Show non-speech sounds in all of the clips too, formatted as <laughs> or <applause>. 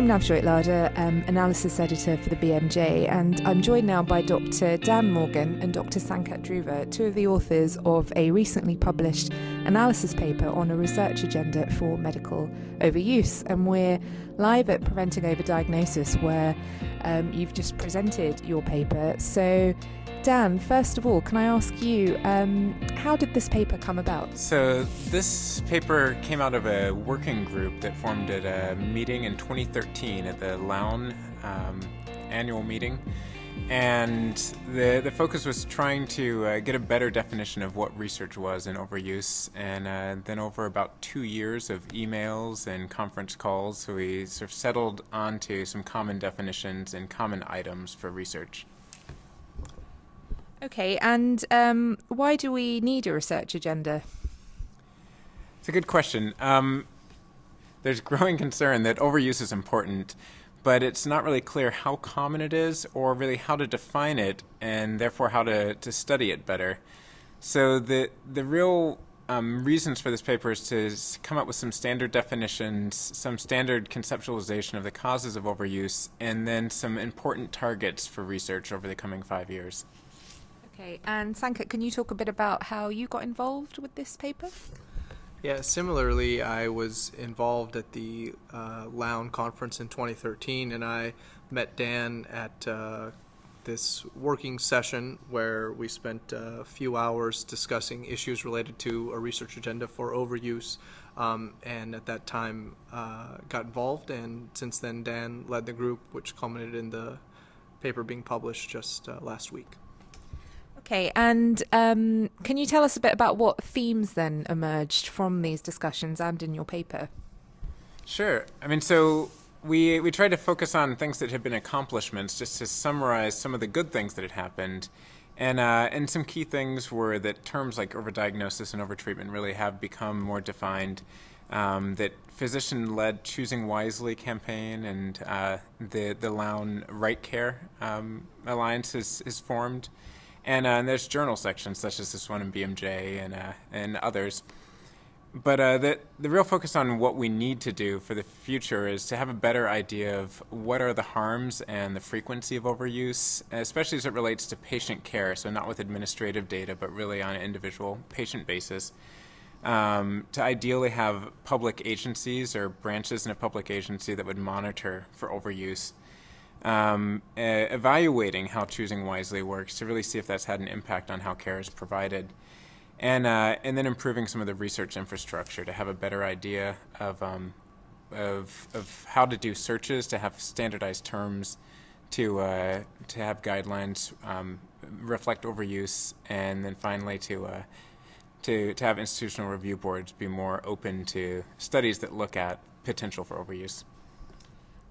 I'm Navjoyt Ladher, um, analysis editor for the BMJ, and I'm joined now by Dr. Dan Morgan and Dr. Sanket Dhruva, two of the authors of a recently published analysis paper on a research agenda for medical overuse. And we're live at Preventing Overdiagnosis, where um, you've just presented your paper. So, Dan, first of all, can I ask you, um, how did this paper come about? So, this paper came out of a working group that formed at a meeting in 2013 at the Lown um, annual meeting. And the, the focus was trying to uh, get a better definition of what research was in overuse. And uh, then, over about two years of emails and conference calls, we sort of settled onto some common definitions and common items for research. Okay, and um, why do we need a research agenda? It's a good question. Um, there's <laughs> growing concern that overuse is important, but it's not really clear how common it is or really how to define it and therefore how to, to study it better. So the the real um, reasons for this paper is to come up with some standard definitions, some standard conceptualization of the causes of overuse, and then some important targets for research over the coming five years. Okay, and Sanket, can you talk a bit about how you got involved with this paper? Yeah, similarly, I was involved at the uh, Lown conference in 2013, and I met Dan at uh, this working session where we spent a few hours discussing issues related to a research agenda for overuse. Um, and at that time, uh, got involved, and since then, Dan led the group, which culminated in the paper being published just uh, last week. Okay, and um, can you tell us a bit about what themes then emerged from these discussions and in your paper? Sure. I mean, so we we tried to focus on things that had been accomplishments, just to summarize some of the good things that had happened, and uh, and some key things were that terms like overdiagnosis and overtreatment really have become more defined. Um, that physician-led choosing wisely campaign and uh, the the Lown Right Care um, Alliance is, is formed. And, uh, and, there's journal sections such as this one in BMJ and uh, and others. But uh, the the real focus on what we need to do for the future is to have a better idea of what are the harms and the frequency of overuse, especially as it relates to patient care. So not with administrative data, but really on an individual patient basis. Um, to ideally have public agencies or branches in a public agency that would monitor for overuse um, uh, evaluating how choosing wisely works to really see if that's had an impact on how care is provided, and uh, and then improving some of the research infrastructure to have a better idea of um, of of how to do searches, to have standardized terms, to uh, to have guidelines um, reflect overuse, and then finally to uh, to to have institutional review boards be more open to studies that look at potential for overuse.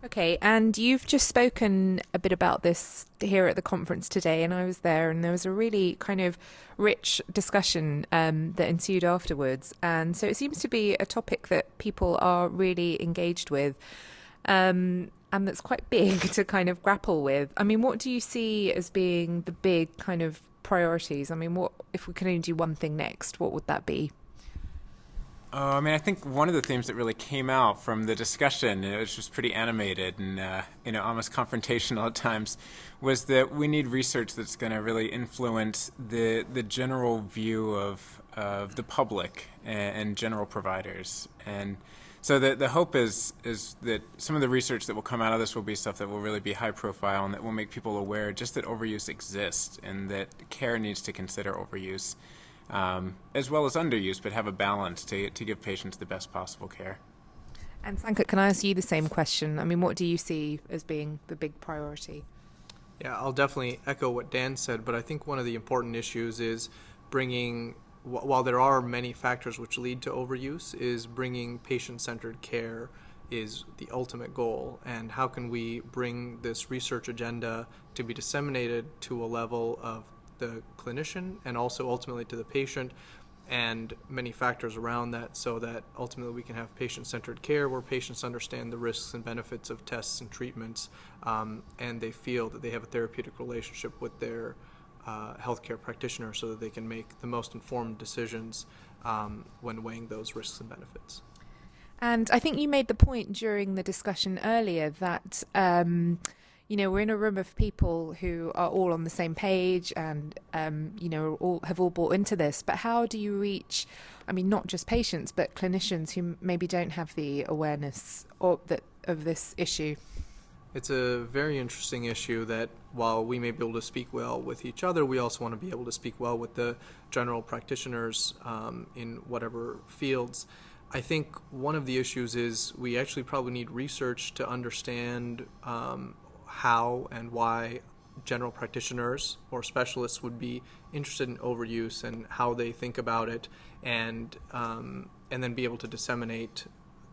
Okay, and you've just spoken a bit about this here at the conference today, and I was there, and there was a really kind of rich discussion um, that ensued afterwards. And so it seems to be a topic that people are really engaged with, um, and that's quite big <laughs> to kind of grapple with. I mean, what do you see as being the big kind of priorities? I mean, what if we can only do one thing next? What would that be? Uh, I mean, I think one of the themes that really came out from the discussion, it was just pretty animated and uh, you know almost confrontational at times, was that we need research that's going to really influence the the general view of of the public and, and general providers. And so the the hope is is that some of the research that will come out of this will be stuff that will really be high profile and that will make people aware just that overuse exists and that care needs to consider overuse um, as well as underuse, but have a balance to, to give patients the best possible care. And Sanket, can I ask you the same question? I mean, what do you see as being the big priority? Yeah, I'll definitely echo what Dan said, but I think one of the important issues is bringing, while there are many factors which lead to overuse, is bringing patient centered care is the ultimate goal. And how can we bring this research agenda to be disseminated to a level of the clinician and also ultimately to the patient and many factors around that so that ultimately we can have patient centered care where patients understand the risks and benefits of tests and treatments um, and they feel that they have a therapeutic relationship with their uh, healthcare practitioner so that they can make the most informed decisions um, when weighing those risks and benefits. And I think you made the point during the discussion earlier that, um, you know, we're in a room of people who are all on the same page and, um, you know, all have all bought into this. But how do you reach, I mean, not just patients, but clinicians who maybe don't have the awareness or that of this issue? It's a very interesting issue that while we may be able to speak well with each other, we also want to be able to speak well with the general practitioners um, in whatever fields. I think one of the issues is we actually probably need research to understand um, how and why general practitioners or specialists would be interested in overuse and how they think about it, and um, and then be able to disseminate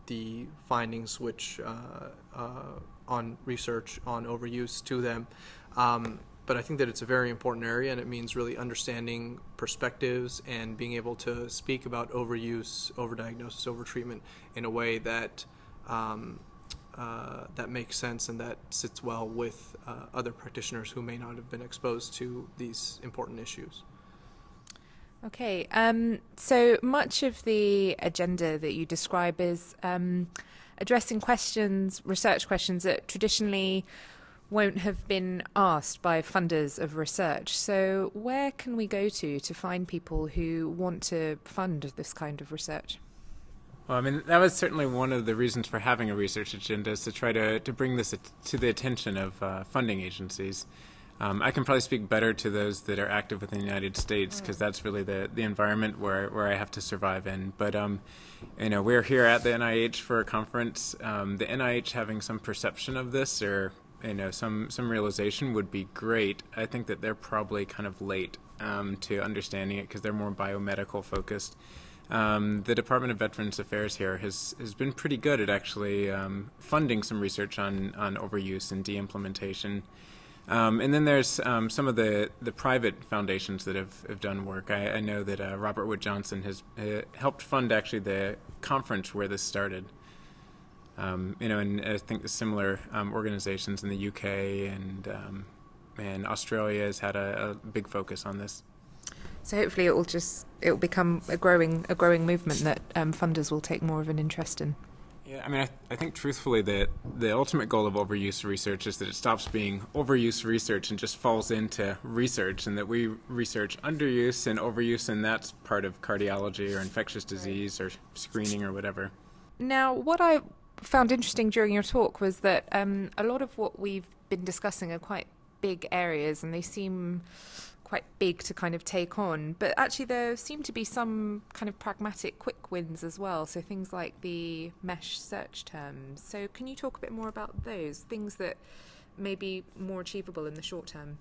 the findings which uh, uh, on research on overuse to them. Um, but I think that it's a very important area, and it means really understanding perspectives and being able to speak about overuse, overdiagnosis, overtreatment in a way that um, uh, that makes sense and that sits well with uh, other practitioners who may not have been exposed to these important issues. Okay, um, so much of the agenda that you describe is um, addressing questions, research questions that traditionally won't have been asked by funders of research. So, where can we go to to find people who want to fund this kind of research? Well, I mean, that was certainly one of the reasons for having a research agenda is to try to, to bring this to the attention of uh, funding agencies. Um, I can probably speak better to those that are active within the United States because that's really the, the environment where, where I have to survive in. But um, you know, we're here at the NIH for a conference. Um, the NIH having some perception of this or you know some some realization would be great. I think that they're probably kind of late um, to understanding it because they're more biomedical focused. Um, the Department of Veterans Affairs here has has been pretty good at actually um, funding some research on on overuse and de-implementation. Um, and then there's um, some of the, the private foundations that have, have done work. I, I know that uh, Robert Wood Johnson has uh, helped fund actually the conference where this started. Um, you know, and I think the similar um, organizations in the UK and and Australia has had a, a, big focus on this. So hopefully it will just it will become a growing a growing movement that um, funders will take more of an interest in. Yeah, I mean, I, th- I think truthfully that the ultimate goal of overuse research is that it stops being overuse research and just falls into research, and that we research underuse and overuse, and that's part of cardiology or infectious disease or screening or whatever. Now, what I found interesting during your talk was that um, a lot of what we've been discussing are quite big areas, and they seem quite big to kind of take on. But actually, there seem to be some kind of pragmatic quick wins as well. So things like the MeSH search terms. So can you talk a bit more about those things that may be more achievable in the short term?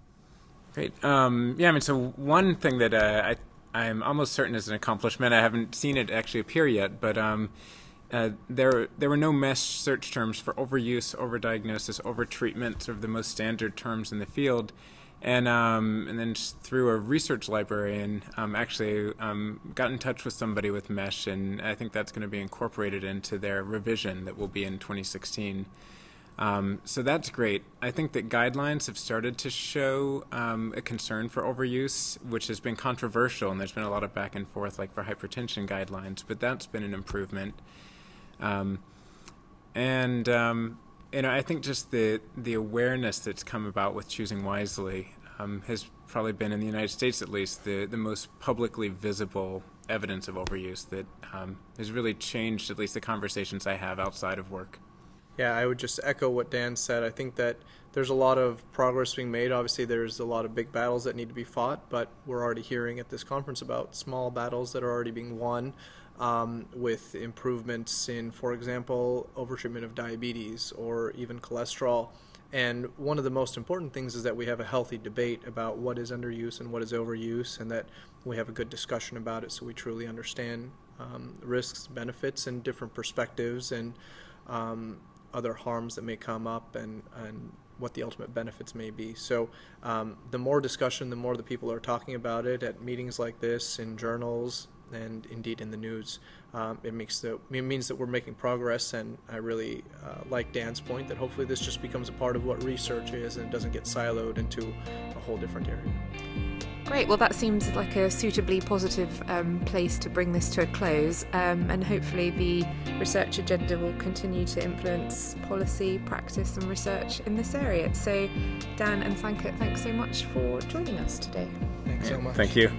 Great. Um, yeah, I mean, so one thing that uh, I I'm almost certain is an accomplishment. I haven't seen it actually appear yet, but um, uh, there there were no MeSH search terms for overuse, overdiagnosis, overtreatment, sort of the most standard terms in the field and um, and then through a research librarian, um, actually um, got in touch with somebody with MeSH, and I think that's going to be incorporated into their revision that will be in 2016. Um, so that's great. I think that guidelines have started to show um, a concern for overuse, which has been controversial, and there's been a lot of back and forth, like for hypertension guidelines, but that's been an improvement. Um, and I think just the the awareness that's come about with choosing wisely um, has probably been in the United States, at least, the the most publicly visible evidence of overuse that um, has really changed at least the conversations I have outside of work. Yeah, I would just echo what Dan said. I think that there's a lot of progress being made. Obviously, there's a lot of big battles that need to be fought, but we're already hearing at this conference about small battles that are already being won um, with improvements in, for example, overtreatment of diabetes or even cholesterol. And one of the most important things is that we have a healthy debate about what is underuse and what is overuse, and that we have a good discussion about it so we truly understand um, risks, benefits, and different perspectives and um, other harms that may come up and, and what the ultimate benefits may be. So, um, the more discussion, the more the people are talking about it at meetings like this, in journals, and indeed in the news. Um, it makes the it means that we're making progress, and I really uh, like Dan's point that hopefully this just becomes a part of what research is and doesn't get siloed into a whole different area. Great. Well, that seems like a suitably positive um, place to bring this to a close, um, and hopefully the research agenda will continue to influence policy, practice, and research in this area. So, Dan and Sanket, thanks so much for joining us today. Thanks so much. Thank you.